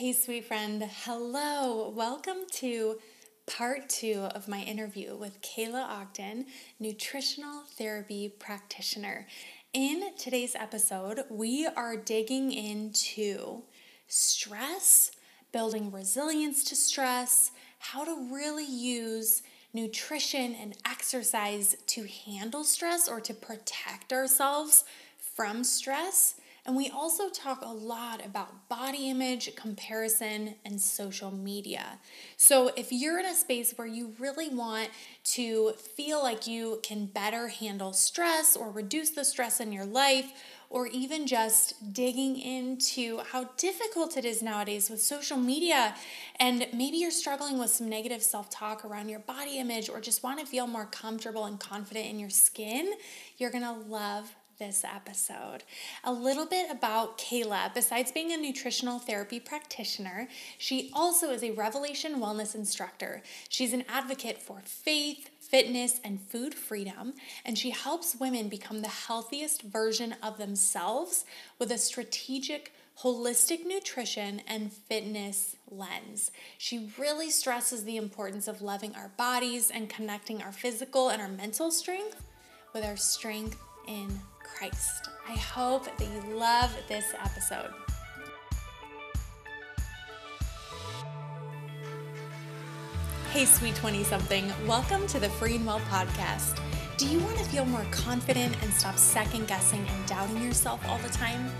Hey, sweet friend. Hello. Welcome to part two of my interview with Kayla Ogden, nutritional therapy practitioner. In today's episode, we are digging into stress, building resilience to stress, how to really use nutrition and exercise to handle stress or to protect ourselves from stress and we also talk a lot about body image, comparison, and social media. So, if you're in a space where you really want to feel like you can better handle stress or reduce the stress in your life, or even just digging into how difficult it is nowadays with social media, and maybe you're struggling with some negative self talk around your body image, or just want to feel more comfortable and confident in your skin, you're gonna love this episode. A little bit about Kayla. Besides being a nutritional therapy practitioner, she also is a Revelation Wellness instructor. She's an advocate for faith, fitness, and food freedom, and she helps women become the healthiest version of themselves with a strategic holistic nutrition and fitness lens. She really stresses the importance of loving our bodies and connecting our physical and our mental strength with our strength in Christ. I hope that you love this episode. Hey, sweet 20 something, welcome to the Free and Well podcast. Do you want to feel more confident and stop second guessing and doubting yourself all the time?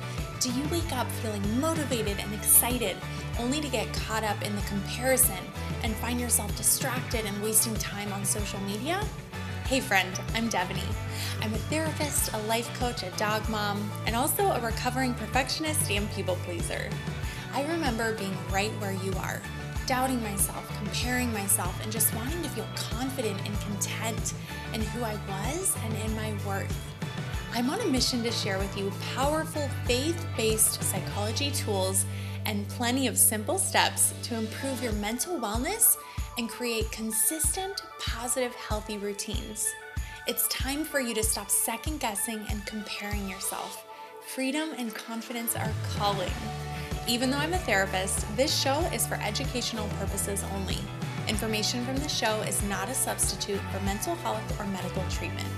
Do you wake up feeling motivated and excited only to get caught up in the comparison and find yourself distracted and wasting time on social media? Hey, friend, I'm Devoney. I'm a therapist, a life coach, a dog mom, and also a recovering perfectionist and people pleaser. I remember being right where you are, doubting myself, comparing myself, and just wanting to feel confident and content in who I was and in my worth. I'm on a mission to share with you powerful faith based psychology tools and plenty of simple steps to improve your mental wellness and create consistent, positive, healthy routines. It's time for you to stop second guessing and comparing yourself. Freedom and confidence are calling. Even though I'm a therapist, this show is for educational purposes only. Information from the show is not a substitute for mental health or medical treatment.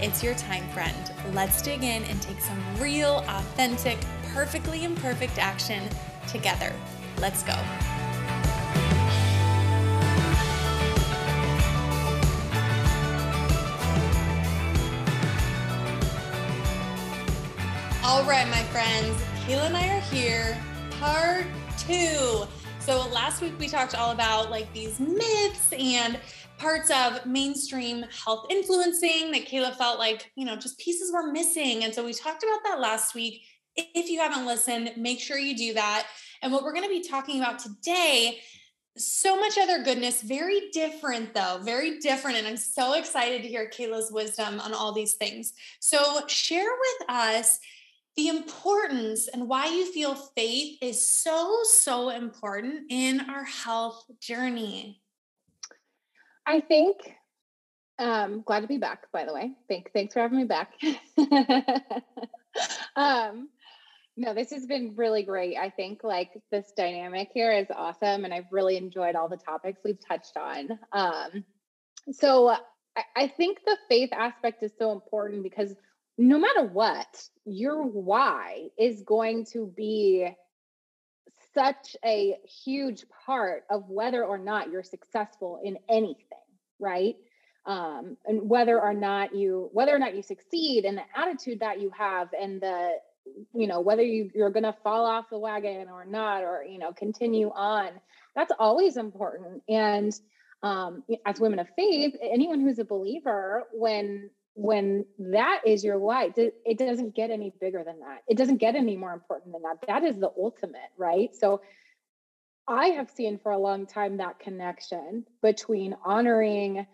It's your time, friend. Let's dig in and take some real, authentic, perfectly imperfect action together. Let's go. All right, my friends, Kayla and I are here, part two. So last week we talked all about like these myths and parts of mainstream health influencing that Kayla felt like, you know, just pieces were missing. And so we talked about that last week. If you haven't listened, make sure you do that. And what we're going to be talking about today so much other goodness, very different though, very different. And I'm so excited to hear Kayla's wisdom on all these things. So, share with us the importance and why you feel faith is so, so important in our health journey. I think, um, glad to be back, by the way. Thank, thanks for having me back. um, no, this has been really great. I think like this dynamic here is awesome. And I've really enjoyed all the topics we've touched on. Um, so I, I think the faith aspect is so important because no matter what, your why is going to be such a huge part of whether or not you're successful in anything, right? Um, and whether or not you whether or not you succeed and the attitude that you have and the you know whether you, you're going to fall off the wagon or not or you know continue on that's always important and um, as women of faith anyone who's a believer when when that is your why it doesn't get any bigger than that. It doesn't get any more important than that. That is the ultimate right? So i have seen for a long time that connection between honoring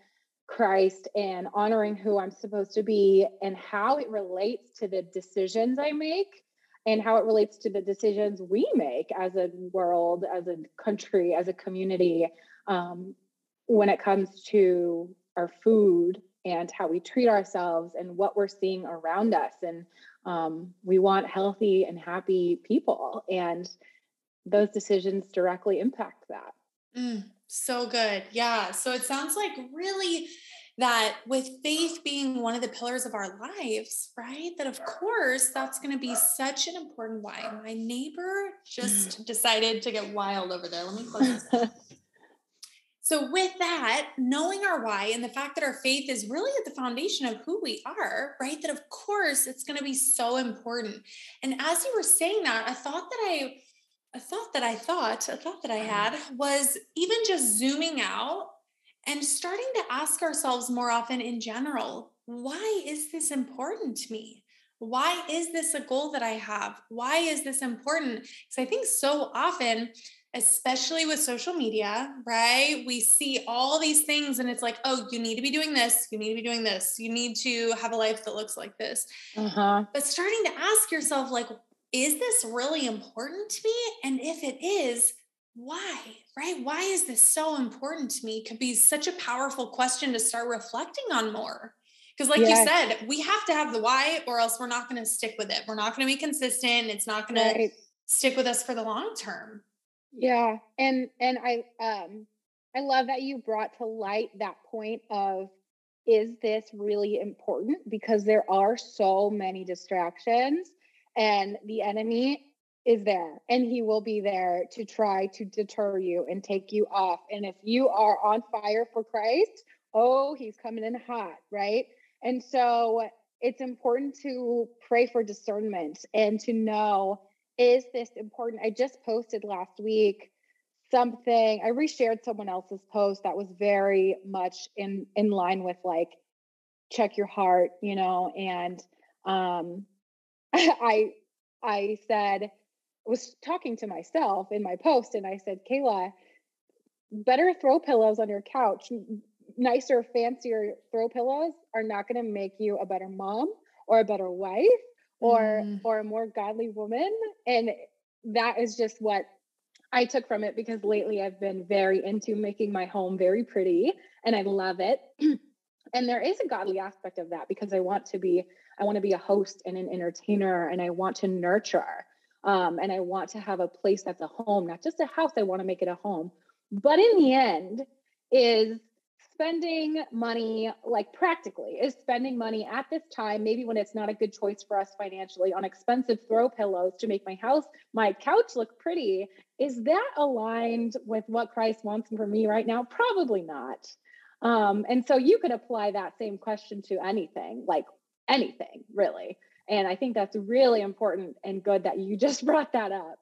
christ and honoring who i'm supposed to be and how it relates to the decisions i make and how it relates to the decisions we make as a world as a country as a community um, when it comes to our food and how we treat ourselves and what we're seeing around us. And um, we want healthy and happy people. And those decisions directly impact that. Mm, so good. Yeah. So it sounds like really that with faith being one of the pillars of our lives, right? That of course that's going to be such an important why. My neighbor just decided to get wild over there. Let me close this. So, with that, knowing our why and the fact that our faith is really at the foundation of who we are, right? That of course it's going to be so important. And as you were saying that, I thought that I, a thought that I thought, a thought that I mm-hmm. had was even just zooming out and starting to ask ourselves more often in general, why is this important to me? Why is this a goal that I have? Why is this important? Because I think so often especially with social media, right? We see all these things and it's like, oh, you need to be doing this. You need to be doing this. You need to have a life that looks like this. Uh-huh. But starting to ask yourself, like, is this really important to me? And if it is, why? Right? Why is this so important to me? Could be such a powerful question to start reflecting on more. Because, like yes. you said, we have to have the why, or else we're not going to stick with it. We're not going to be consistent. It's not going right. to stick with us for the long term. Yeah. And and I um I love that you brought to light that point of is this really important because there are so many distractions and the enemy is there and he will be there to try to deter you and take you off and if you are on fire for Christ oh he's coming in hot right and so it's important to pray for discernment and to know is this important? I just posted last week something, I reshared someone else's post that was very much in in line with like check your heart, you know, and um I I said was talking to myself in my post and I said, Kayla, better throw pillows on your couch. Nicer, fancier throw pillows are not going to make you a better mom or a better wife or mm. or a more godly woman and that is just what I took from it because lately I've been very into making my home very pretty and I love it. and there is a godly aspect of that because I want to be I want to be a host and an entertainer and I want to nurture. Um, and I want to have a place that's a home, not just a house. I want to make it a home. But in the end, is spending money, like practically, is spending money at this time, maybe when it's not a good choice for us financially, on expensive throw pillows to make my house, my couch look pretty. Is that aligned with what Christ wants for me right now? Probably not. Um, and so you could apply that same question to anything, like anything, really. And I think that's really important and good that you just brought that up.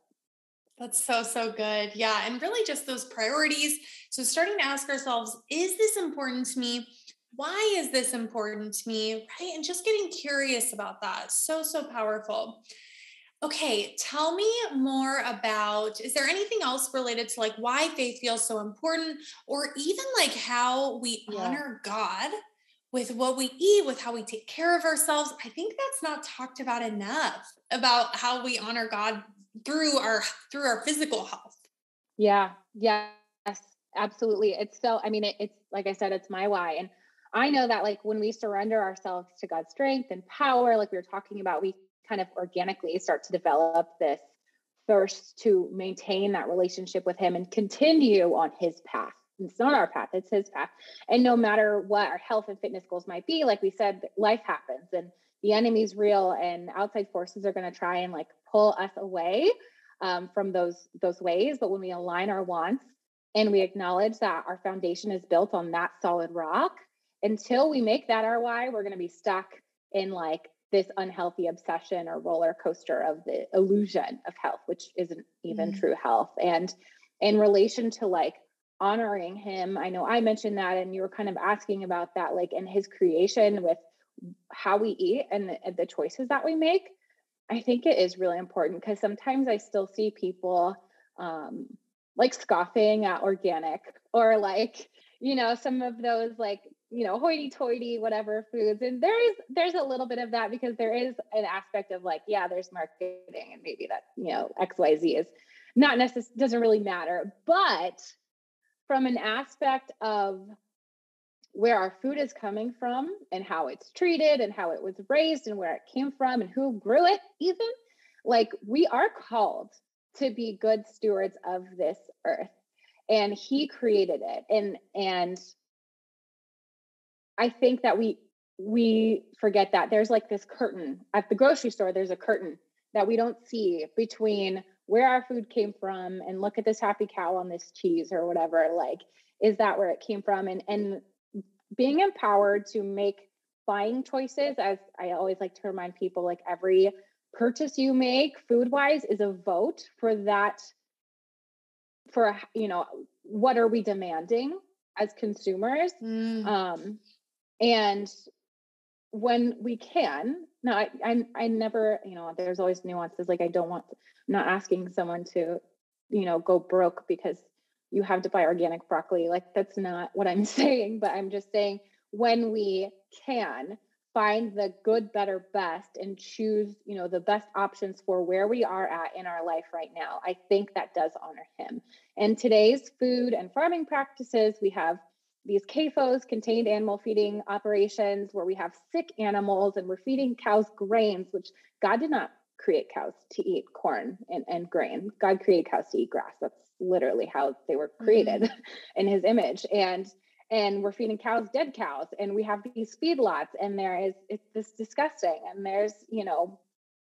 That's so, so good. Yeah. And really just those priorities. So starting to ask ourselves, is this important to me? Why is this important to me? Right. And just getting curious about that. So, so powerful. Okay, tell me more about is there anything else related to like why faith feels so important or even like how we yeah. honor God with what we eat, with how we take care of ourselves? I think that's not talked about enough about how we honor God through our through our physical health. Yeah yes absolutely. It's so i mean it, it's like i said it's my why and i know that like when we surrender ourselves to god's strength and power like we were talking about we kind of organically start to develop this thirst to maintain that relationship with him and continue on his path. It's not our path it's his path. And no matter what our health and fitness goals might be like we said life happens and the enemy's real and outside forces are going to try and like pull us away um, from those those ways but when we align our wants and we acknowledge that our foundation is built on that solid rock until we make that our why we're going to be stuck in like this unhealthy obsession or roller coaster of the illusion of health which isn't even mm. true health and in relation to like honoring him i know i mentioned that and you were kind of asking about that like in his creation with how we eat and the, the choices that we make I think it is really important because sometimes I still see people um, like scoffing at organic or like, you know, some of those like, you know, hoity toity, whatever foods. And there is, there's a little bit of that because there is an aspect of like, yeah, there's marketing and maybe that, you know, XYZ is not necessarily, doesn't really matter. But from an aspect of where our food is coming from and how it's treated and how it was raised and where it came from and who grew it even like we are called to be good stewards of this earth. And he created it. And and i think that we we forget that there's like this curtain. At the grocery store there's a curtain that we don't see between where our food came from and look at this happy cow on this cheese or whatever like is that where it came from? And and being empowered to make buying choices as i always like to remind people like every purchase you make food wise is a vote for that for you know what are we demanding as consumers mm. um and when we can no I, I i never you know there's always nuances like i don't want I'm not asking someone to you know go broke because you have to buy organic broccoli like that's not what i'm saying but i'm just saying when we can find the good better best and choose you know the best options for where we are at in our life right now i think that does honor him and today's food and farming practices we have these CAFOs, contained animal feeding operations, where we have sick animals and we're feeding cows grains, which God did not create cows to eat corn and, and grain. God created cows to eat grass. That's literally how they were created mm-hmm. in his image. And and we're feeding cows dead cows and we have these feedlots and there is it's this disgusting and there's you know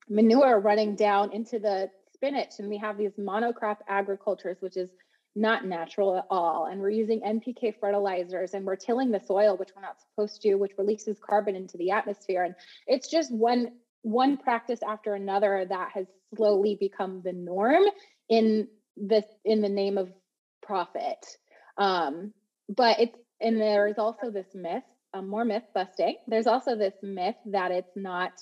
manure running down into the spinach and we have these monocrop agricultures which is not natural at all and we're using npk fertilizers and we're tilling the soil which we're not supposed to which releases carbon into the atmosphere and it's just one one practice after another that has slowly become the norm in this in the name of profit um, but it's and there is also this myth, um, more myth busting. There's also this myth that it's not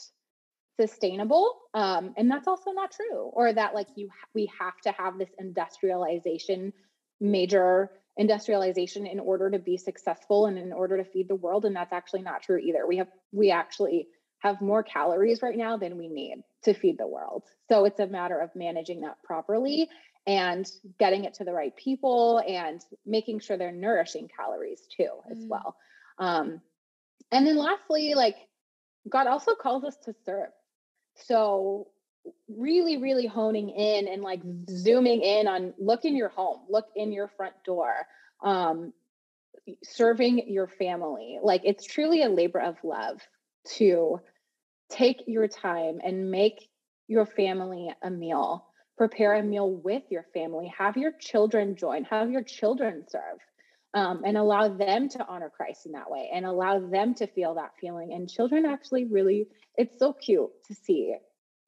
sustainable, um, and that's also not true. Or that like you we have to have this industrialization, major industrialization, in order to be successful and in order to feed the world, and that's actually not true either. We have we actually have more calories right now than we need to feed the world. So it's a matter of managing that properly and getting it to the right people and making sure they're nourishing calories too as mm. well. Um, and then lastly like god also calls us to serve. So really really honing in and like zooming in on look in your home look in your front door um, serving your family. Like it's truly a labor of love to take your time and make your family a meal prepare a meal with your family, have your children join, have your children serve, um, and allow them to honor Christ in that way and allow them to feel that feeling. And children actually really, it's so cute to see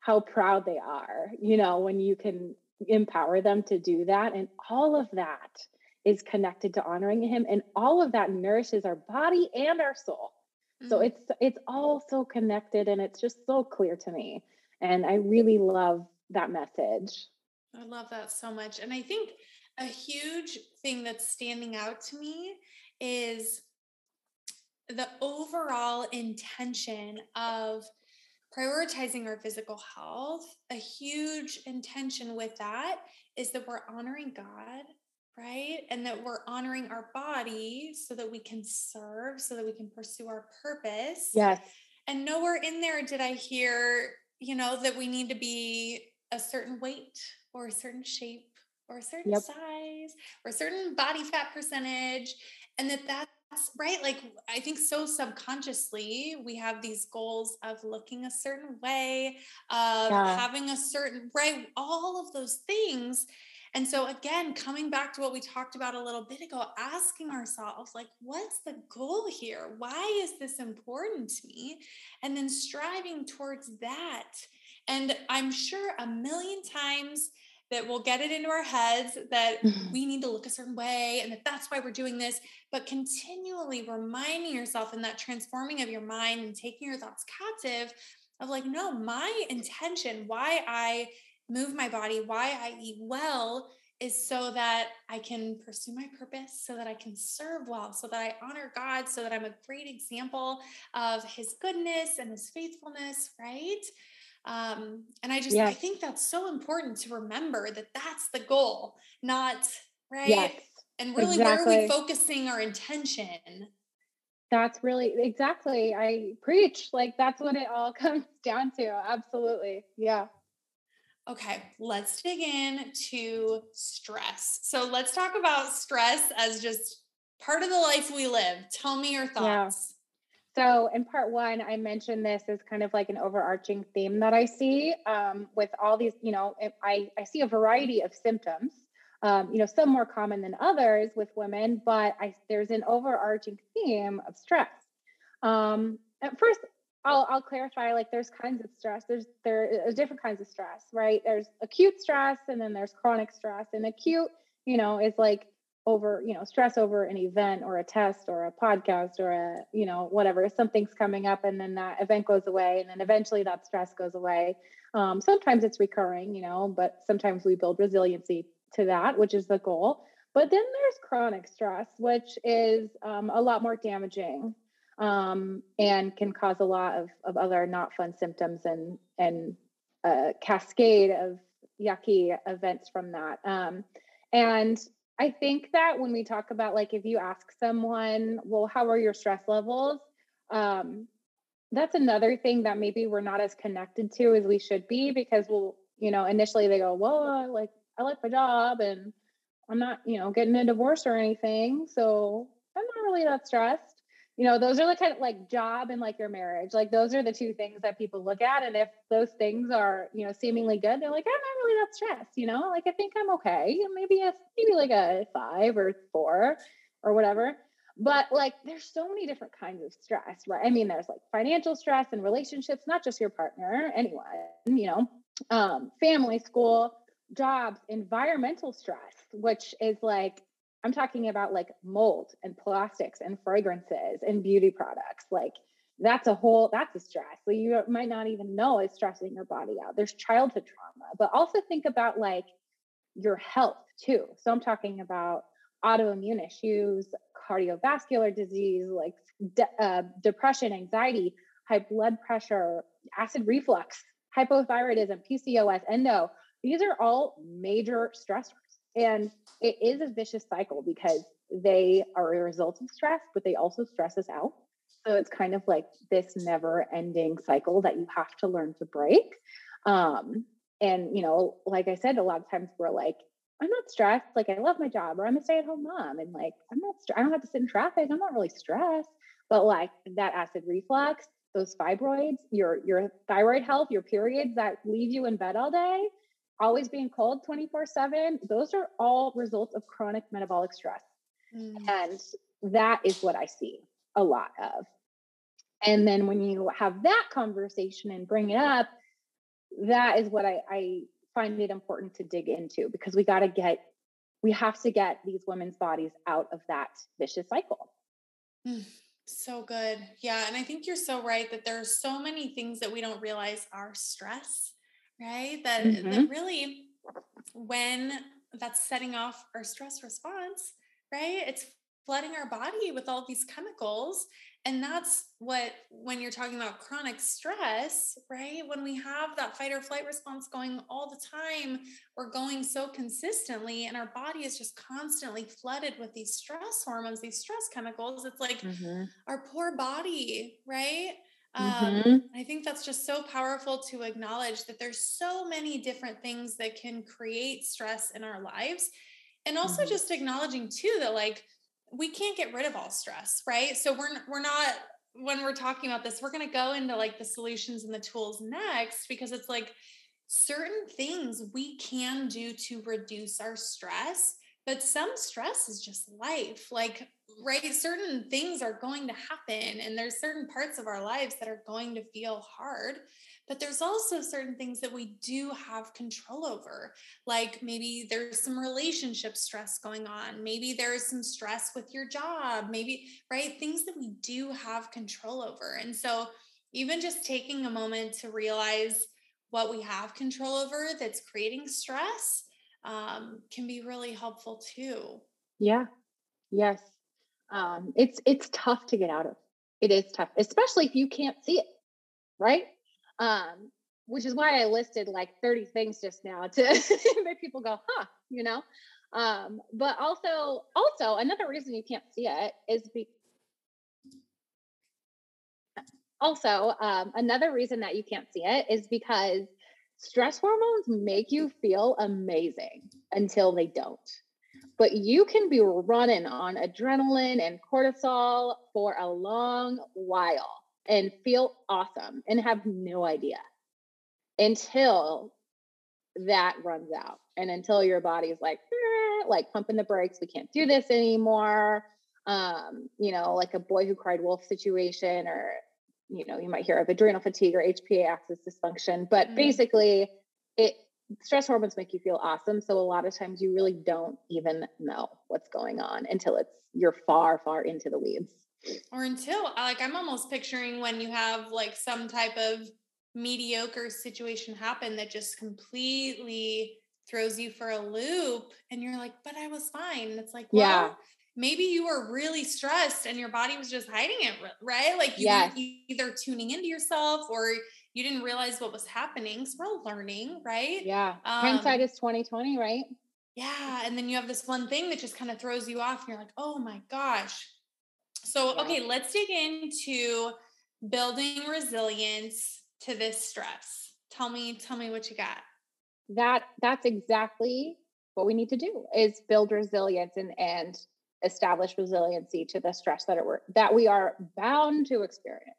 how proud they are, you know, when you can empower them to do that. And all of that is connected to honoring him and all of that nourishes our body and our soul. Mm-hmm. So it's it's all so connected and it's just so clear to me. And I really love that message. I love that so much. And I think a huge thing that's standing out to me is the overall intention of prioritizing our physical health. A huge intention with that is that we're honoring God, right? And that we're honoring our body so that we can serve, so that we can pursue our purpose. Yes. And nowhere in there did I hear, you know, that we need to be a certain weight or a certain shape or a certain yep. size or a certain body fat percentage and that that's right like i think so subconsciously we have these goals of looking a certain way of yeah. having a certain right all of those things and so again coming back to what we talked about a little bit ago asking ourselves like what's the goal here why is this important to me and then striving towards that and I'm sure a million times that we'll get it into our heads that mm-hmm. we need to look a certain way and that that's why we're doing this. But continually reminding yourself in that transforming of your mind and taking your thoughts captive of like, no, my intention, why I move my body, why I eat well is so that I can pursue my purpose, so that I can serve well, so that I honor God, so that I'm a great example of his goodness and his faithfulness, right? Um, and I just, yes. I think that's so important to remember that that's the goal, not right. Yes, and really, exactly. where are we focusing our intention? That's really exactly. I preach like that's what it all comes down to. Absolutely. Yeah. Okay, let's dig in to stress. So let's talk about stress as just part of the life we live. Tell me your thoughts. So in part one, I mentioned this as kind of like an overarching theme that I see um, with all these, you know, I, I see a variety of symptoms, um, you know, some more common than others with women, but I, there's an overarching theme of stress. Um, at first, I'll, I'll clarify like there's kinds of stress there's there are different kinds of stress right there's acute stress and then there's chronic stress and acute you know is like over you know stress over an event or a test or a podcast or a you know whatever something's coming up and then that event goes away and then eventually that stress goes away um, sometimes it's recurring you know but sometimes we build resiliency to that which is the goal but then there's chronic stress which is um, a lot more damaging um, and can cause a lot of, of other not fun symptoms and and a cascade of yucky events from that. Um, and I think that when we talk about like if you ask someone, well, how are your stress levels? Um, that's another thing that maybe we're not as connected to as we should be because we'll, you know, initially they go, well, like I like my job and I'm not, you know, getting a divorce or anything, so I'm not really that stressed you know those are the kind of like job and like your marriage like those are the two things that people look at and if those things are you know seemingly good they're like i'm not really that stressed you know like i think i'm okay maybe a maybe like a five or four or whatever but like there's so many different kinds of stress right? I mean there's like financial stress and relationships not just your partner anyone you know um family school jobs environmental stress which is like I'm talking about like mold and plastics and fragrances and beauty products. Like that's a whole that's a stress. So you might not even know it's stressing your body out. There's childhood trauma, but also think about like your health too. So I'm talking about autoimmune issues, cardiovascular disease, like de- uh, depression, anxiety, high blood pressure, acid reflux, hypothyroidism, PCOS, endo. These are all major stressors. And it is a vicious cycle because they are a result of stress, but they also stress us out. So it's kind of like this never ending cycle that you have to learn to break. Um, and, you know, like I said, a lot of times we're like, I'm not stressed. Like I love my job or I'm a stay at home mom. And like, I'm not, I don't have to sit in traffic. I'm not really stressed. But like that acid reflux, those fibroids, your, your thyroid health, your periods that leave you in bed all day, always being cold 24 7, those are all results of chronic metabolic stress. Mm. And that is what I see a lot of. And then when you have that conversation and bring it up, that is what I, I find it important to dig into because we got to get, we have to get these women's bodies out of that vicious cycle. Mm, so good. Yeah. And I think you're so right that there are so many things that we don't realize are stress right? That, mm-hmm. that really, when that's setting off our stress response, right? It's flooding our body with all these chemicals. And that's what, when you're talking about chronic stress, right? When we have that fight or flight response going all the time, we're going so consistently, and our body is just constantly flooded with these stress hormones, these stress chemicals. It's like mm-hmm. our poor body, right? Um, mm-hmm. I think that's just so powerful to acknowledge that there's so many different things that can create stress in our lives. And also mm-hmm. just acknowledging too that like we can't get rid of all stress, right? So we're we're not when we're talking about this, we're going to go into like the solutions and the tools next because it's like certain things we can do to reduce our stress but some stress is just life like right certain things are going to happen and there's certain parts of our lives that are going to feel hard but there's also certain things that we do have control over like maybe there's some relationship stress going on maybe there's some stress with your job maybe right things that we do have control over and so even just taking a moment to realize what we have control over that's creating stress um, can be really helpful too. Yeah. Yes. Um, it's it's tough to get out of. It is tough, especially if you can't see it, right? Um, which is why I listed like 30 things just now to make people go, huh, you know. Um, but also, also another reason you can't see it is be also um, another reason that you can't see it is because stress hormones make you feel amazing until they don't. But you can be running on adrenaline and cortisol for a long while and feel awesome and have no idea until that runs out and until your body's like like pumping the brakes we can't do this anymore um you know like a boy who cried wolf situation or you know you might hear of adrenal fatigue or hpa axis dysfunction but mm-hmm. basically it stress hormones make you feel awesome so a lot of times you really don't even know what's going on until it's you're far far into the weeds. Or until like i'm almost picturing when you have like some type of mediocre situation happen that just completely throws you for a loop and you're like but i was fine. And it's like well, yeah maybe you were really stressed and your body was just hiding it right like you yes. were either tuning into yourself or you didn't realize what was happening so we're learning right yeah um, hindsight is 2020 right yeah and then you have this one thing that just kind of throws you off and you're like oh my gosh so okay let's dig into building resilience to this stress. Tell me, tell me what you got. That that's exactly what we need to do is build resilience and and establish resiliency to the stress that are that we are bound to experience.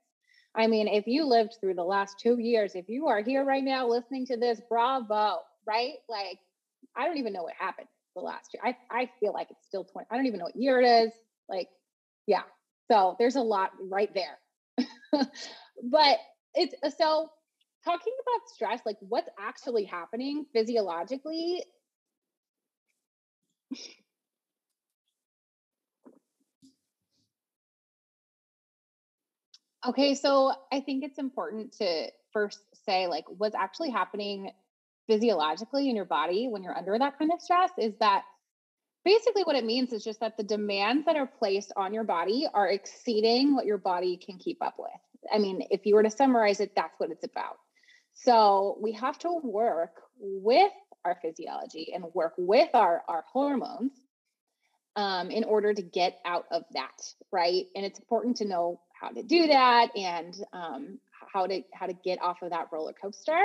I mean, if you lived through the last two years, if you are here right now listening to this, bravo, right? Like, I don't even know what happened the last year. I, I feel like it's still 20. I don't even know what year it is. Like, yeah. So there's a lot right there. but it's so talking about stress, like what's actually happening physiologically. Okay, so I think it's important to first say, like, what's actually happening physiologically in your body when you're under that kind of stress is that basically what it means is just that the demands that are placed on your body are exceeding what your body can keep up with. I mean, if you were to summarize it, that's what it's about. So we have to work with our physiology and work with our, our hormones um, in order to get out of that, right? And it's important to know how to do that and um, how to how to get off of that roller coaster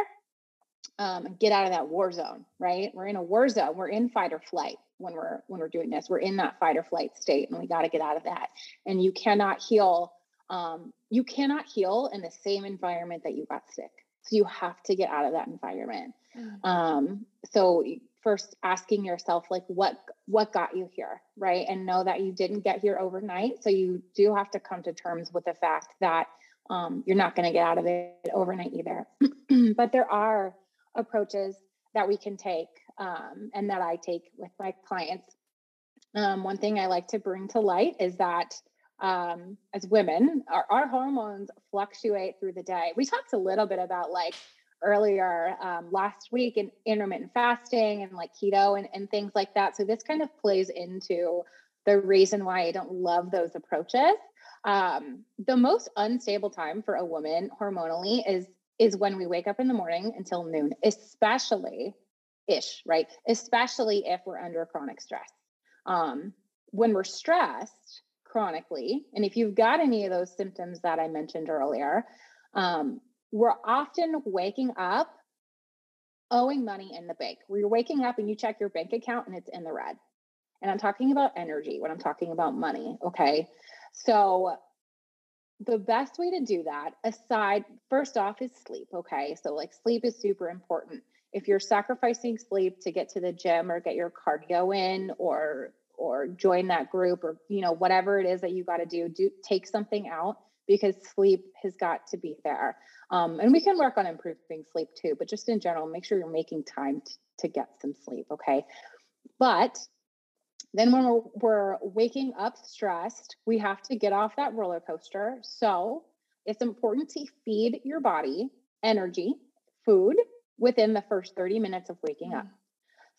um, and get out of that war zone, right? We're in a war zone. We're in fight or flight when we're when we're doing this. We're in that fight or flight state, and we got to get out of that. And you cannot heal um, you cannot heal in the same environment that you got sick. So you have to get out of that environment. Mm-hmm. Um, so first asking yourself like what what got you here, right? And know that you didn't get here overnight. So you do have to come to terms with the fact that um, you're not going to get out of it overnight either. but there are approaches that we can take um, and that I take with my clients. Um, one thing I like to bring to light is that um, as women, our, our, hormones fluctuate through the day. We talked a little bit about like earlier um, last week in intermittent fasting and like keto and, and things like that. So this kind of plays into the reason why I don't love those approaches. Um, the most unstable time for a woman hormonally is is when we wake up in the morning until noon, especially ish, right? Especially if we're under chronic stress. Um, when we're stressed, chronically, and if you've got any of those symptoms that I mentioned earlier, um, we're often waking up owing money in the bank. Where you're waking up and you check your bank account and it's in the red. And I'm talking about energy when I'm talking about money. Okay. So the best way to do that, aside, first off, is sleep. Okay. So, like, sleep is super important. If you're sacrificing sleep to get to the gym or get your cardio in or or join that group or you know whatever it is that you got to do do take something out because sleep has got to be there um, and we can work on improving sleep too but just in general make sure you're making time t- to get some sleep okay but then when we're, we're waking up stressed we have to get off that roller coaster so it's important to feed your body energy food within the first 30 minutes of waking up mm.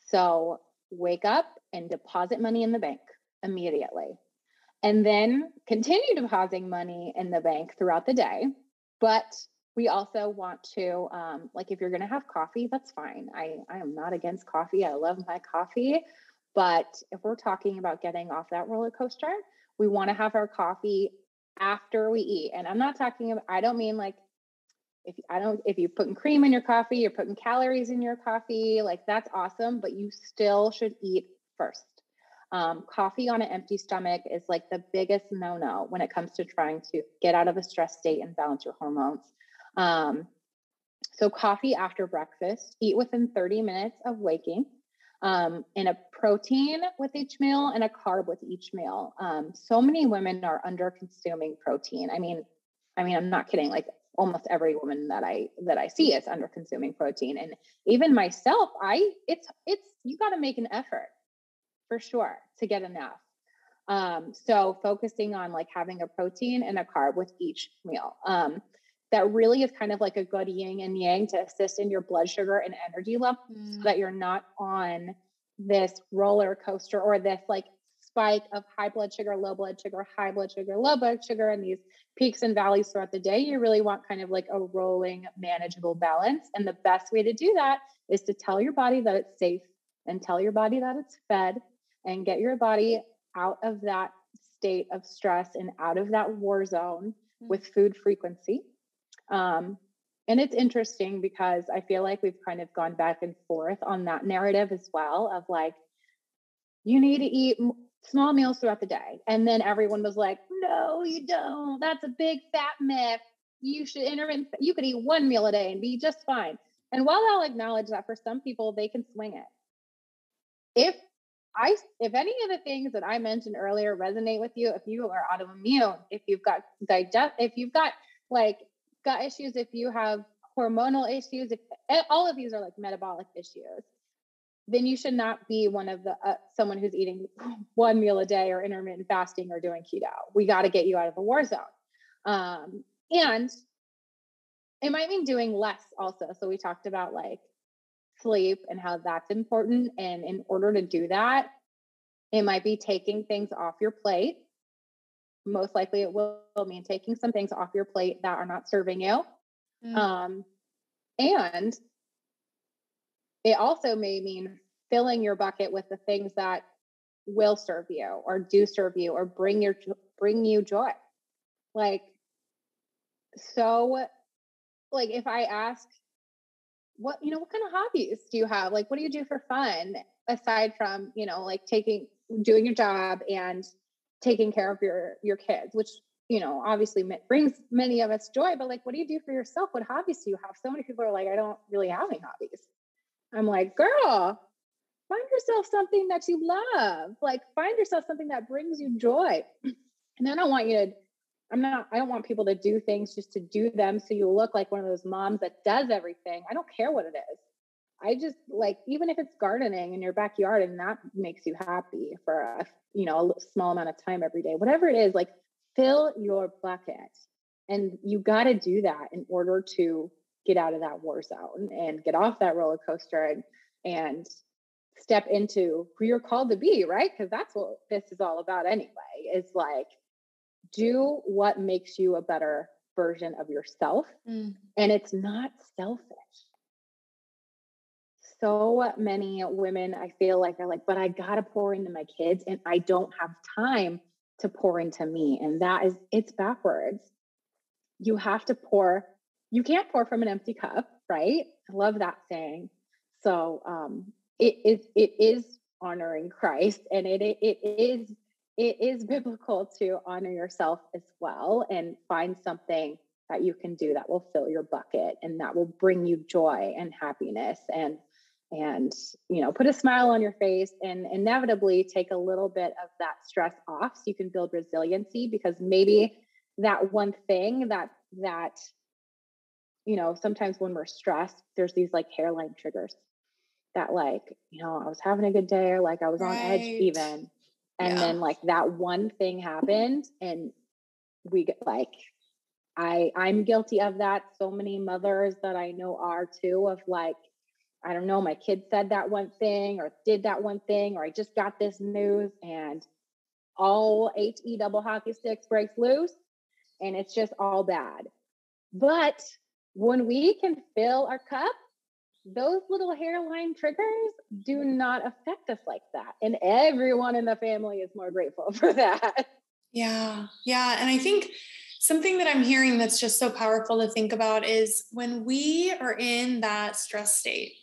so wake up and deposit money in the bank immediately. And then continue depositing money in the bank throughout the day. But we also want to, um, like, if you're going to have coffee, that's fine. I, I am not against coffee. I love my coffee. But if we're talking about getting off that roller coaster, we want to have our coffee after we eat. And I'm not talking about, I don't mean like if I don't, if you're putting cream in your coffee, you're putting calories in your coffee, like that's awesome, but you still should eat first. Um, coffee on an empty stomach is like the biggest no no when it comes to trying to get out of a stress state and balance your hormones. Um, so, coffee after breakfast, eat within 30 minutes of waking, um, and a protein with each meal and a carb with each meal. Um, so many women are under consuming protein. I mean, I mean, I'm not kidding. Like almost every woman that I that I see is under consuming protein, and even myself, I it's it's you got to make an effort for sure to get enough. Um, so focusing on like having a protein and a carb with each meal. Um, that really is kind of like a good yin and yang to assist in your blood sugar and energy levels mm. so that you're not on this roller coaster or this like spike of high blood sugar, low blood sugar, high blood sugar, low blood sugar, and these peaks and valleys throughout the day. You really want kind of like a rolling, manageable balance. And the best way to do that is to tell your body that it's safe and tell your body that it's fed and get your body out of that state of stress and out of that war zone mm-hmm. with food frequency. Um, and it's interesting because I feel like we've kind of gone back and forth on that narrative as well of like, you need to eat small meals throughout the day. And then everyone was like, no, you don't. That's a big fat myth. You should intermittent, you could eat one meal a day and be just fine. And while I'll acknowledge that for some people, they can swing it. If I if any of the things that I mentioned earlier resonate with you, if you are autoimmune, if you've got digest, if you've got like gut issues, if you have hormonal issues, if eh, all of these are like metabolic issues, then you should not be one of the uh, someone who's eating one meal a day or intermittent fasting or doing keto. We got to get you out of the war zone. Um, and it might mean doing less also. So we talked about like sleep and how that's important. And in order to do that, it might be taking things off your plate. Most likely, it will mean taking some things off your plate that are not serving you. Mm. Um, and it also may mean filling your bucket with the things that will serve you or do serve you or bring your bring you joy. Like so like if I ask what you know what kind of hobbies do you have? Like what do you do for fun aside from you know like taking doing your job and taking care of your your kids which you know obviously brings many of us joy but like what do you do for yourself? What hobbies do you have? So many people are like i don't really have any hobbies. I'm like girl find yourself something that you love. Like find yourself something that brings you joy. And then i don't want you to I'm not, I don't want people to do things just to do them. So you look like one of those moms that does everything. I don't care what it is. I just like, even if it's gardening in your backyard and that makes you happy for a, you know, a small amount of time every day, whatever it is, like fill your bucket. And you got to do that in order to get out of that war zone and get off that roller coaster and, and step into who you're called to be, right? Because that's what this is all about anyway. Is like do what makes you a better version of yourself. Mm. And it's not selfish. So many women, I feel like, are like, but I got to pour into my kids and I don't have time to pour into me. And that is, it's backwards. You have to pour, you can't pour from an empty cup, right? I love that saying. So um, it is, it is honoring Christ and it, it, it is it is biblical to honor yourself as well and find something that you can do that will fill your bucket and that will bring you joy and happiness and and you know put a smile on your face and inevitably take a little bit of that stress off so you can build resiliency because maybe that one thing that that you know sometimes when we're stressed there's these like hairline triggers that like you know i was having a good day or like i was right. on edge even and yeah. then like that one thing happened and we get like i i'm guilty of that so many mothers that i know are too of like i don't know my kid said that one thing or did that one thing or i just got this news and all he double hockey sticks breaks loose and it's just all bad but when we can fill our cup those little hairline triggers do not affect us like that. And everyone in the family is more grateful for that. Yeah. Yeah. And I think something that I'm hearing that's just so powerful to think about is when we are in that stress state,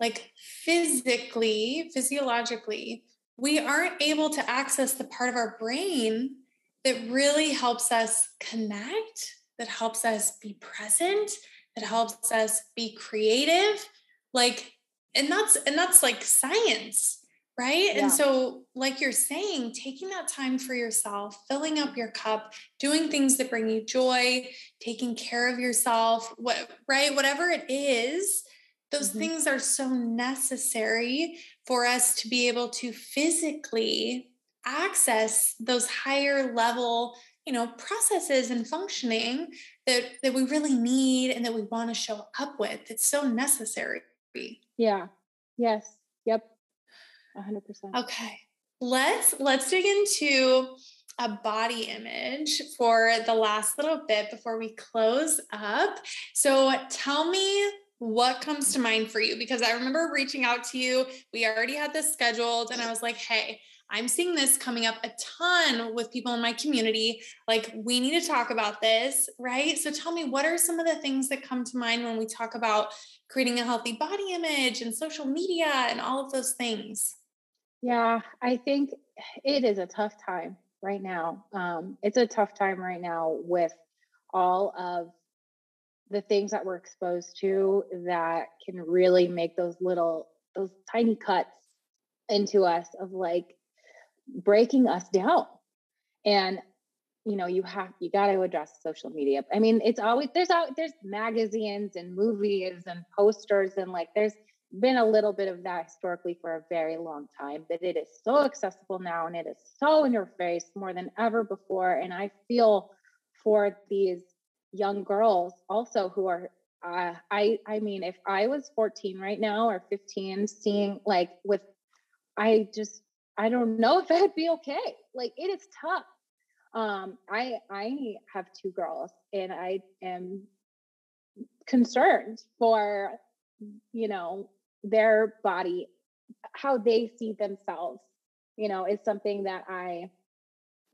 like physically, physiologically, we aren't able to access the part of our brain that really helps us connect, that helps us be present, that helps us be creative. Like, and that's and that's like science right yeah. and so like you're saying taking that time for yourself filling up your cup doing things that bring you joy taking care of yourself what right whatever it is those mm-hmm. things are so necessary for us to be able to physically access those higher level you know processes and functioning that that we really need and that we want to show up with it's so necessary yeah yes yep 100%. Okay. Let's let's dig into a body image for the last little bit before we close up. So tell me what comes to mind for you because I remember reaching out to you. We already had this scheduled and I was like, "Hey, I'm seeing this coming up a ton with people in my community. Like, we need to talk about this, right? So, tell me, what are some of the things that come to mind when we talk about creating a healthy body image and social media and all of those things? Yeah, I think it is a tough time right now. Um, it's a tough time right now with all of the things that we're exposed to that can really make those little, those tiny cuts into us of like breaking us down. And you know, you have you got to address social media. I mean, it's always there's out there's magazines and movies and posters and like there's been a little bit of that historically for a very long time, but it is so accessible now and it is so in your face more than ever before. And I feel for these young girls also who are uh, I I mean if I was 14 right now or 15 seeing like with I just I don't know if I'd be okay. Like it is tough. Um I I have two girls and I am concerned for you know their body, how they see themselves, you know, is something that I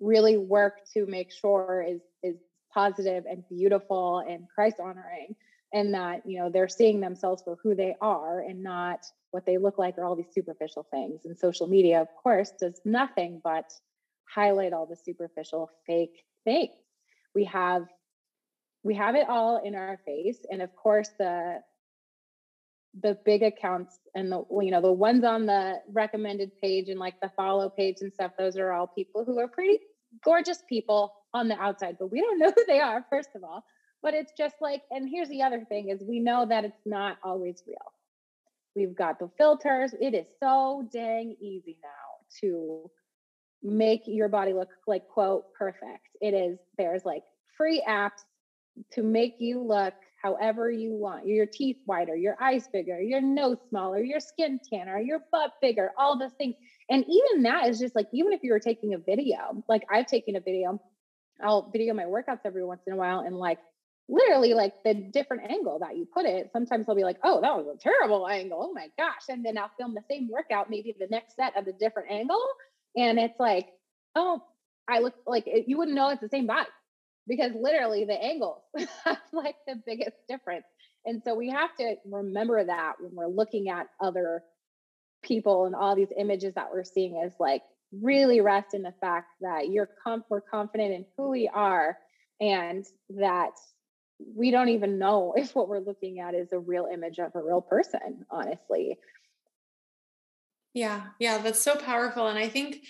really work to make sure is is positive and beautiful and Christ honoring and that you know they're seeing themselves for who they are and not what they look like or all these superficial things. And social media of course does nothing but highlight all the superficial fake things. We have we have it all in our face. And of course the the big accounts and the you know the ones on the recommended page and like the follow page and stuff those are all people who are pretty gorgeous people on the outside but we don't know who they are first of all but it's just like and here's the other thing is we know that it's not always real. We've got the filters. It is so dang easy now to make your body look like quote perfect. It is there's like free apps to make you look however you want. Your teeth whiter, your eyes bigger, your nose smaller, your skin tanner, your butt bigger, all those things. And even that is just like, even if you were taking a video, like I've taken a video, I'll video my workouts every once in a while and like literally like the different angle that you put it. Sometimes I'll be like, oh, that was a terrible angle. Oh my gosh. And then I'll film the same workout, maybe the next set of a different angle. And it's like, oh, I look like you wouldn't know it's the same body because literally the angles have like the biggest difference. And so we have to remember that when we're looking at other people and all these images that we're seeing is like really rest in the fact that you're com- we're confident in who we are and that we don't even know if what we're looking at is a real image of a real person honestly yeah yeah that's so powerful and i think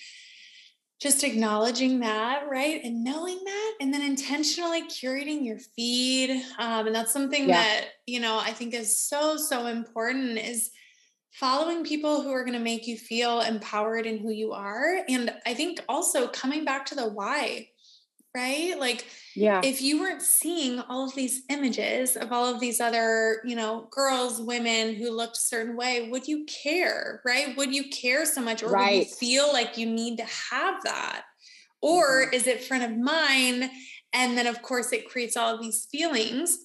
just acknowledging that, right? And knowing that, and then intentionally curating your feed. Um, and that's something yeah. that, you know, I think is so, so important is following people who are going to make you feel empowered in who you are. And I think also coming back to the why, right? Like, yeah, if you weren't seeing all of these images of all of these other, you know, girls, women who looked a certain way, would you care, right? Would you care so much, or right. would you feel like you need to have that? Or mm-hmm. is it front of mind? And then, of course, it creates all of these feelings.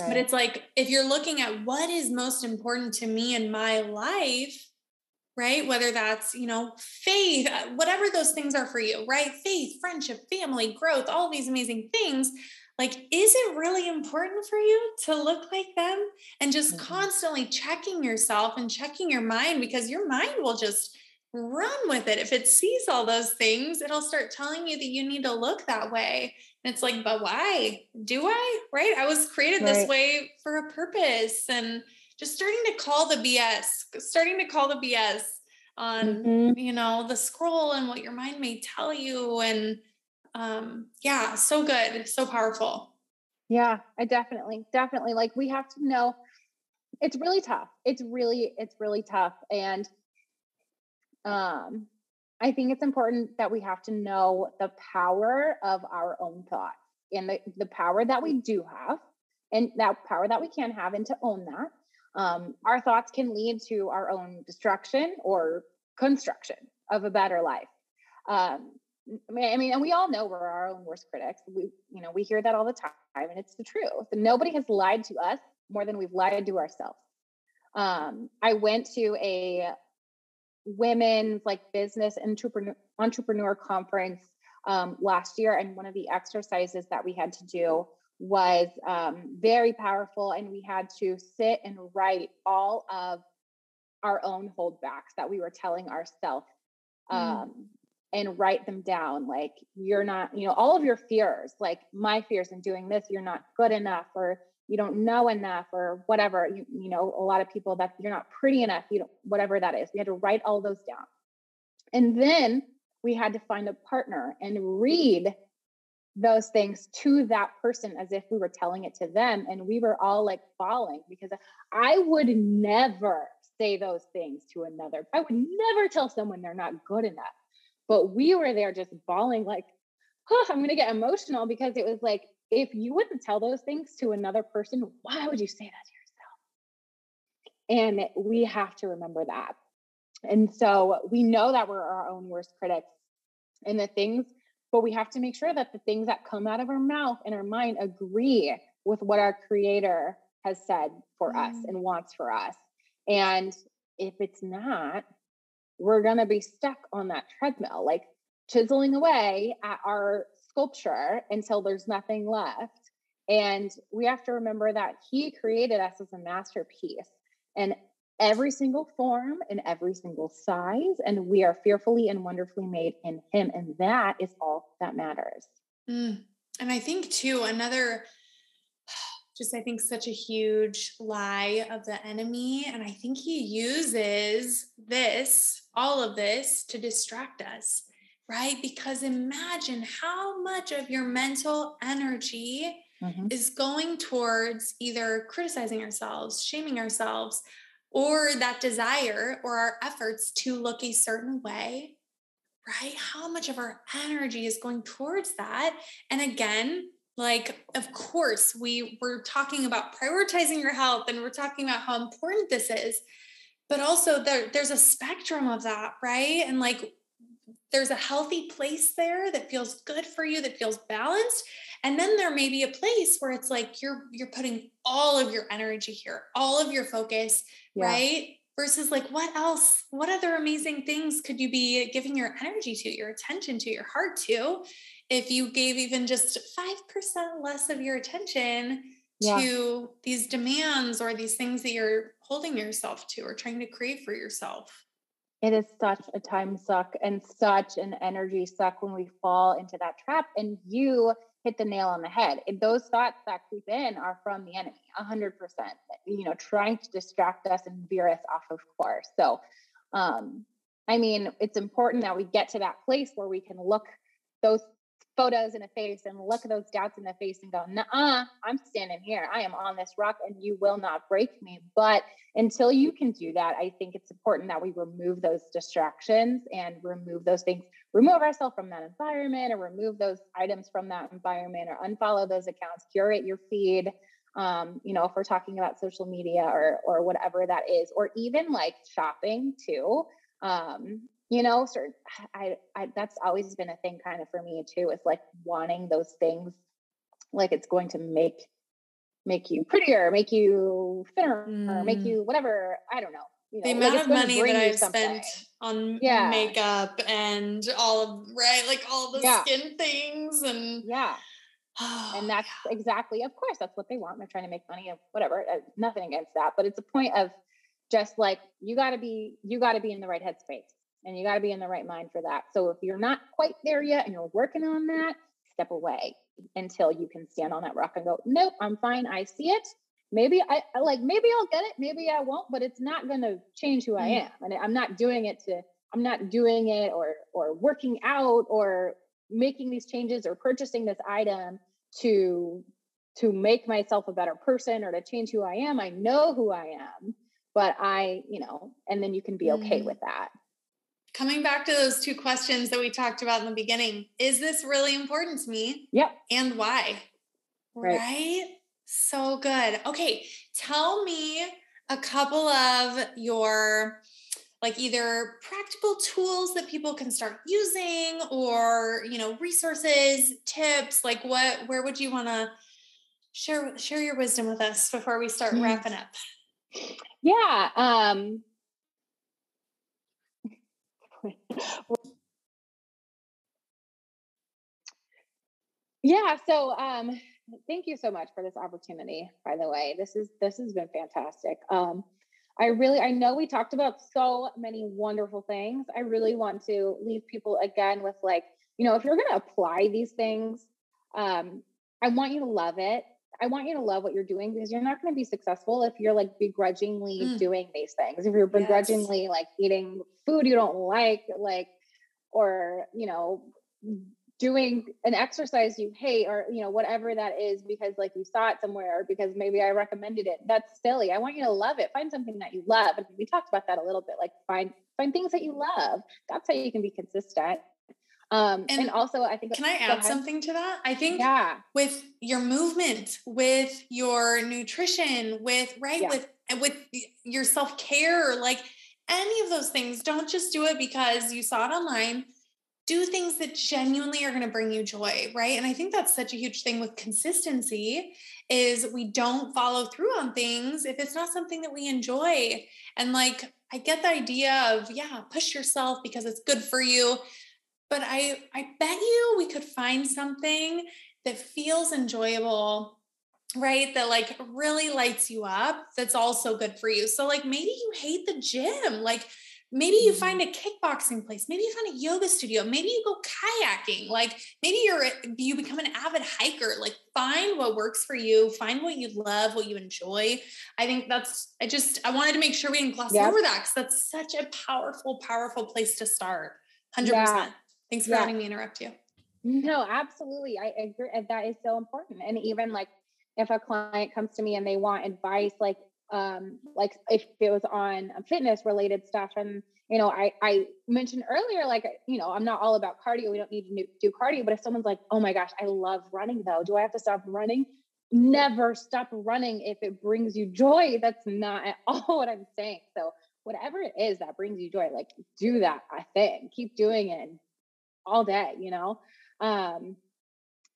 Right. But it's like if you're looking at what is most important to me in my life, right? Whether that's, you know, faith, uh, whatever those things are for you, right? Faith, friendship, family, growth, all these amazing things. Like, is it really important for you to look like them? And just mm-hmm. constantly checking yourself and checking your mind because your mind will just run with it. If it sees all those things, it'll start telling you that you need to look that way. And it's like, but why? Do I? Right? I was created right. this way for a purpose. And just starting to call the BS, starting to call the BS on, mm-hmm. you know, the scroll and what your mind may tell you. And um, yeah, so good, so powerful. Yeah, I definitely, definitely like we have to know it's really tough. It's really, it's really tough. And um, I think it's important that we have to know the power of our own thoughts and the, the power that we do have and that power that we can have and to own that. Um, our thoughts can lead to our own destruction or construction of a better life. Um, I mean, and we all know we're our own worst critics. We, you know, we hear that all the time, and it's the truth. Nobody has lied to us more than we've lied to ourselves. Um, I went to a women's like business entrepreneur entrepreneur conference um, last year, and one of the exercises that we had to do was um, very powerful, and we had to sit and write all of our own holdbacks that we were telling ourselves mm. um, mm. and write them down. Like, you're not, you know, all of your fears, like my fears in doing this, you're not good enough, or you don't know enough or whatever you, you know a lot of people that you're not pretty enough you don't whatever that is we had to write all those down and then we had to find a partner and read those things to that person as if we were telling it to them and we were all like falling because i would never say those things to another i would never tell someone they're not good enough but we were there just bawling like i'm going to get emotional because it was like if you wouldn't tell those things to another person, why would you say that to yourself? And we have to remember that. And so we know that we're our own worst critics and the things, but we have to make sure that the things that come out of our mouth and our mind agree with what our creator has said for mm. us and wants for us. And if it's not, we're going to be stuck on that treadmill, like chiseling away at our sculpture until there's nothing left. And we have to remember that he created us as a masterpiece and every single form and every single size. And we are fearfully and wonderfully made in him. And that is all that matters. Mm. And I think, too, another just I think such a huge lie of the enemy. And I think he uses this, all of this, to distract us right? Because imagine how much of your mental energy mm-hmm. is going towards either criticizing ourselves, shaming ourselves, or that desire or our efforts to look a certain way, right? How much of our energy is going towards that? And again, like of course we we're talking about prioritizing your health and we're talking about how important this is but also there, there's a spectrum of that right and like there's a healthy place there that feels good for you that feels balanced and then there may be a place where it's like you're you're putting all of your energy here all of your focus yeah. right versus like what else what other amazing things could you be giving your energy to your attention to your heart to if you gave even just 5% less of your attention yeah. to these demands or these things that you're holding yourself to or trying to create for yourself it is such a time suck and such an energy suck when we fall into that trap. And you hit the nail on the head. And those thoughts that creep in are from the enemy, 100%, you know, trying to distract us and veer us off of course. So, um, I mean, it's important that we get to that place where we can look those photos in the face and look those doubts in the face and go, nah, I'm standing here. I am on this rock and you will not break me. But until you can do that, I think it's important that we remove those distractions and remove those things, remove ourselves from that environment or remove those items from that environment or unfollow those accounts, curate your feed. Um, you know, if we're talking about social media or or whatever that is, or even like shopping too. Um, you know certain I, I that's always been a thing kind of for me too it's like wanting those things like it's going to make make you prettier make you thinner mm. make you whatever i don't know you know, the amount like of money that I've spent on yeah. makeup and all of right, like all the yeah. skin things and yeah. and that's exactly, of course, that's what they want. They're trying to make money and whatever. Uh, nothing against that, but it's a point of just like you got to be, you got to be in the right headspace and you got to be in the right mind for that. So if you're not quite there yet and you're working on that, step away until you can stand on that rock and go, nope, I'm fine. I see it. Maybe I like, maybe I'll get it. Maybe I won't, but it's not going to change who I mm. am. And I'm not doing it to, I'm not doing it or, or working out or making these changes or purchasing this item to, to make myself a better person or to change who I am. I know who I am, but I, you know, and then you can be okay mm. with that coming back to those two questions that we talked about in the beginning is this really important to me yep and why right. right, so good okay tell me a couple of your like either practical tools that people can start using or you know resources tips like what where would you want to share share your wisdom with us before we start mm. wrapping up yeah um yeah so um thank you so much for this opportunity by the way this is this has been fantastic um i really i know we talked about so many wonderful things i really want to leave people again with like you know if you're going to apply these things um i want you to love it I want you to love what you're doing because you're not going to be successful if you're like begrudgingly mm. doing these things. If you're begrudgingly yes. like eating food you don't like, like or you know doing an exercise you hate or you know whatever that is because like you saw it somewhere or because maybe i recommended it. That's silly. I want you to love it. Find something that you love. And we talked about that a little bit like find find things that you love. That's how you can be consistent. Um and, and also i think can i add something to that? I think yeah. with your movement with your nutrition with right yeah. with with your self-care like any of those things don't just do it because you saw it online do things that genuinely are going to bring you joy right? And i think that's such a huge thing with consistency is we don't follow through on things if it's not something that we enjoy. And like i get the idea of yeah push yourself because it's good for you. But i i bet you we could find something that feels enjoyable right? That like really lights you up that's also good for you. So like maybe you hate the gym. Like maybe you mm-hmm. find a kickboxing place. Maybe you find a yoga studio. Maybe you go kayaking. Like maybe you're you become an avid hiker. Like find what works for you. Find what you love what you enjoy. I think that's i just i wanted to make sure we didn't gloss yep. over that because that's such a powerful powerful place to start. 100% thanks for yeah. letting me interrupt you. No absolutely. I agree that is so important. And even like if a client comes to me and they want advice like um, like if it was on fitness related stuff and you know I, I mentioned earlier like you know i'm not all about cardio we don't need to do cardio but if someone's like oh my gosh i love running though do i have to stop running? Never stop running if it brings you joy that's not at all what i'm saying so whatever it is that brings you joy like do that i think keep doing it all day you know um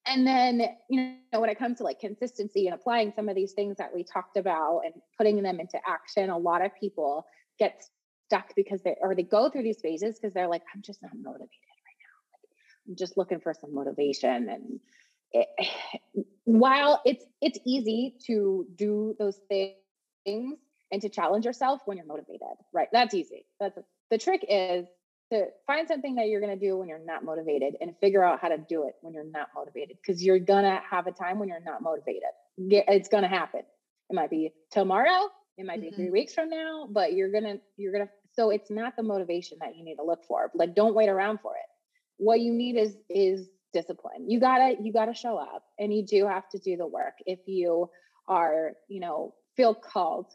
and then you know when it comes to like consistency and applying some of these things that we talked about and putting them into action a lot of people get stuck because they or they go through these phases because they're like i'm just not motivated right now. Like, i'm just looking for some motivation and it, while it's it's easy to do those things and to challenge yourself when you're motivated right? That's easy. That's the trick is to find something that you're going to do when you're not motivated and figure out how to do it when you're not motivated because you're going to have a time when you're not motivated. It's going to happen. It might be tomorrow, it might be mm-hmm. 3 weeks from now, but you're going to you're going to so it's not the motivation that you need to look for. Like don't wait around for it. What you need is is discipline. You got to you got to show up and you do have to do the work if you are, you know, feel called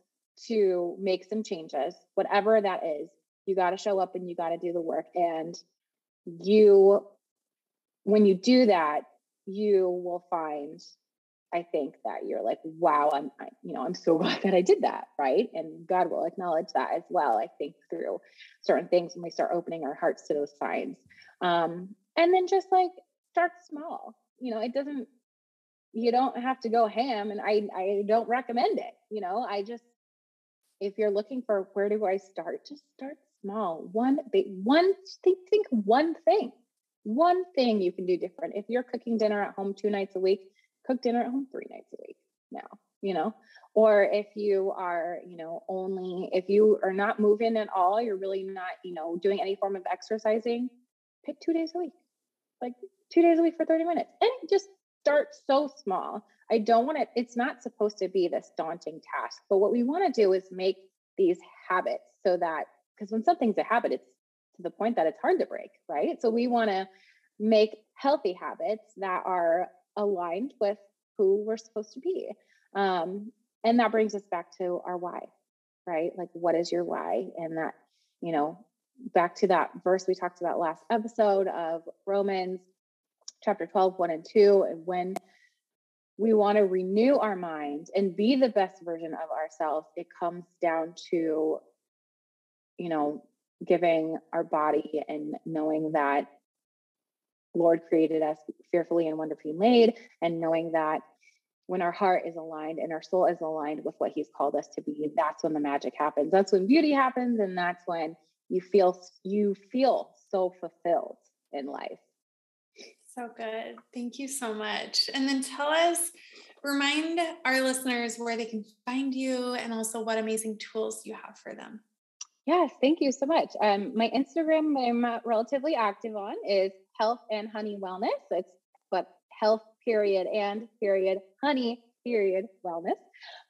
to make some changes, whatever that is you got to show up and you got to do the work. And you when you do that you will find i think that you're like wow i'm I, you know i'm so glad that i did that right? And god will acknowledge that as well i think through certain things when we start opening our hearts to those signs. Um and then just like start small. You know it doesn't you don't have to go ham and i i don't recommend it you know? I just if you're looking for where do I start, just start small. One big one think, think one thing. One thing you can do different. If you're cooking dinner at home two nights a week, cook dinner at home three nights a week now, you know. Or if you are, you know, only if you are not moving at all, you're really not, you know, doing any form of exercising, pick two days a week. Like two days a week for 30 minutes. And just start so small. I don't want it, it's not supposed to be this daunting task, but what we want to do is make these habits so that, because when something's a habit, it's to the point that it's hard to break, right? So we want to make healthy habits that are aligned with who we're supposed to be. Um, and that brings us back to our why, right? Like, what is your why? And that, you know, back to that verse we talked about last episode of Romans chapter 12, 1 and 2. And when we want to renew our mind and be the best version of ourselves, it comes down to, you know, giving our body and knowing that Lord created us fearfully and wonderfully made, and knowing that when our heart is aligned and our soul is aligned with what He's called us to be, that's when the magic happens. That's when beauty happens, and that's when you feel you feel so fulfilled in life. So good. Thank you so much. And then tell us, remind our listeners where they can find you and also what amazing tools you have for them. Yes, thank you so much. Um, my Instagram I'm relatively active on is health and honey wellness. It's but health period and period honey period wellness.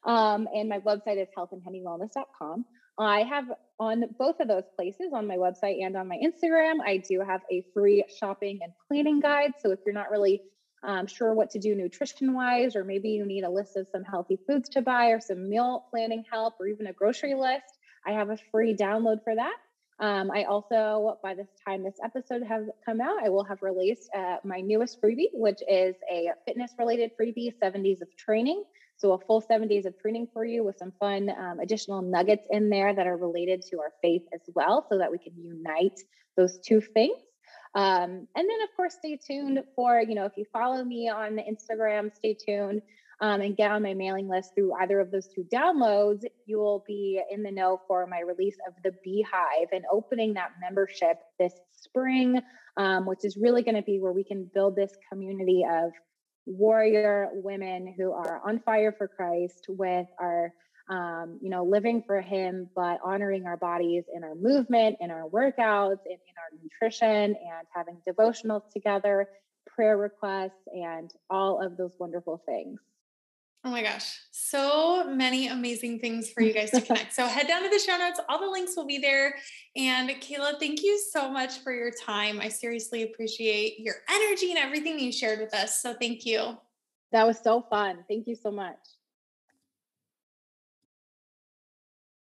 Um, and my website is healthandhoneywellness.com. I have on both of those places on my website and on my Instagram. I do have a free shopping and planning guide. So if you're not really um, sure what to do nutrition wise, or maybe you need a list of some healthy foods to buy, or some meal planning help, or even a grocery list, I have a free download for that. Um, I also, by this time this episode has come out, I will have released uh, my newest freebie, which is a fitness related freebie, seven days of training. So, a full seven days of training for you with some fun um, additional nuggets in there that are related to our faith as well, so that we can unite those two things. Um, and then, of course, stay tuned for, you know, if you follow me on Instagram, stay tuned um, and get on my mailing list through either of those two downloads. You will be in the know for my release of the Beehive and opening that membership this spring, um, which is really going to be where we can build this community of warrior women who are on fire for Christ with our um, you know, living for Him, but honoring our bodies in our movement, in our workouts, in, in our nutrition, and having devotionals together, prayer requests, and all of those wonderful things. Oh my gosh, so many amazing things for you guys to connect. so head down to the show notes, all the links will be there. And Kayla, thank you so much for your time. I seriously appreciate your energy and everything you shared with us. So thank you. That was so fun. Thank you so much.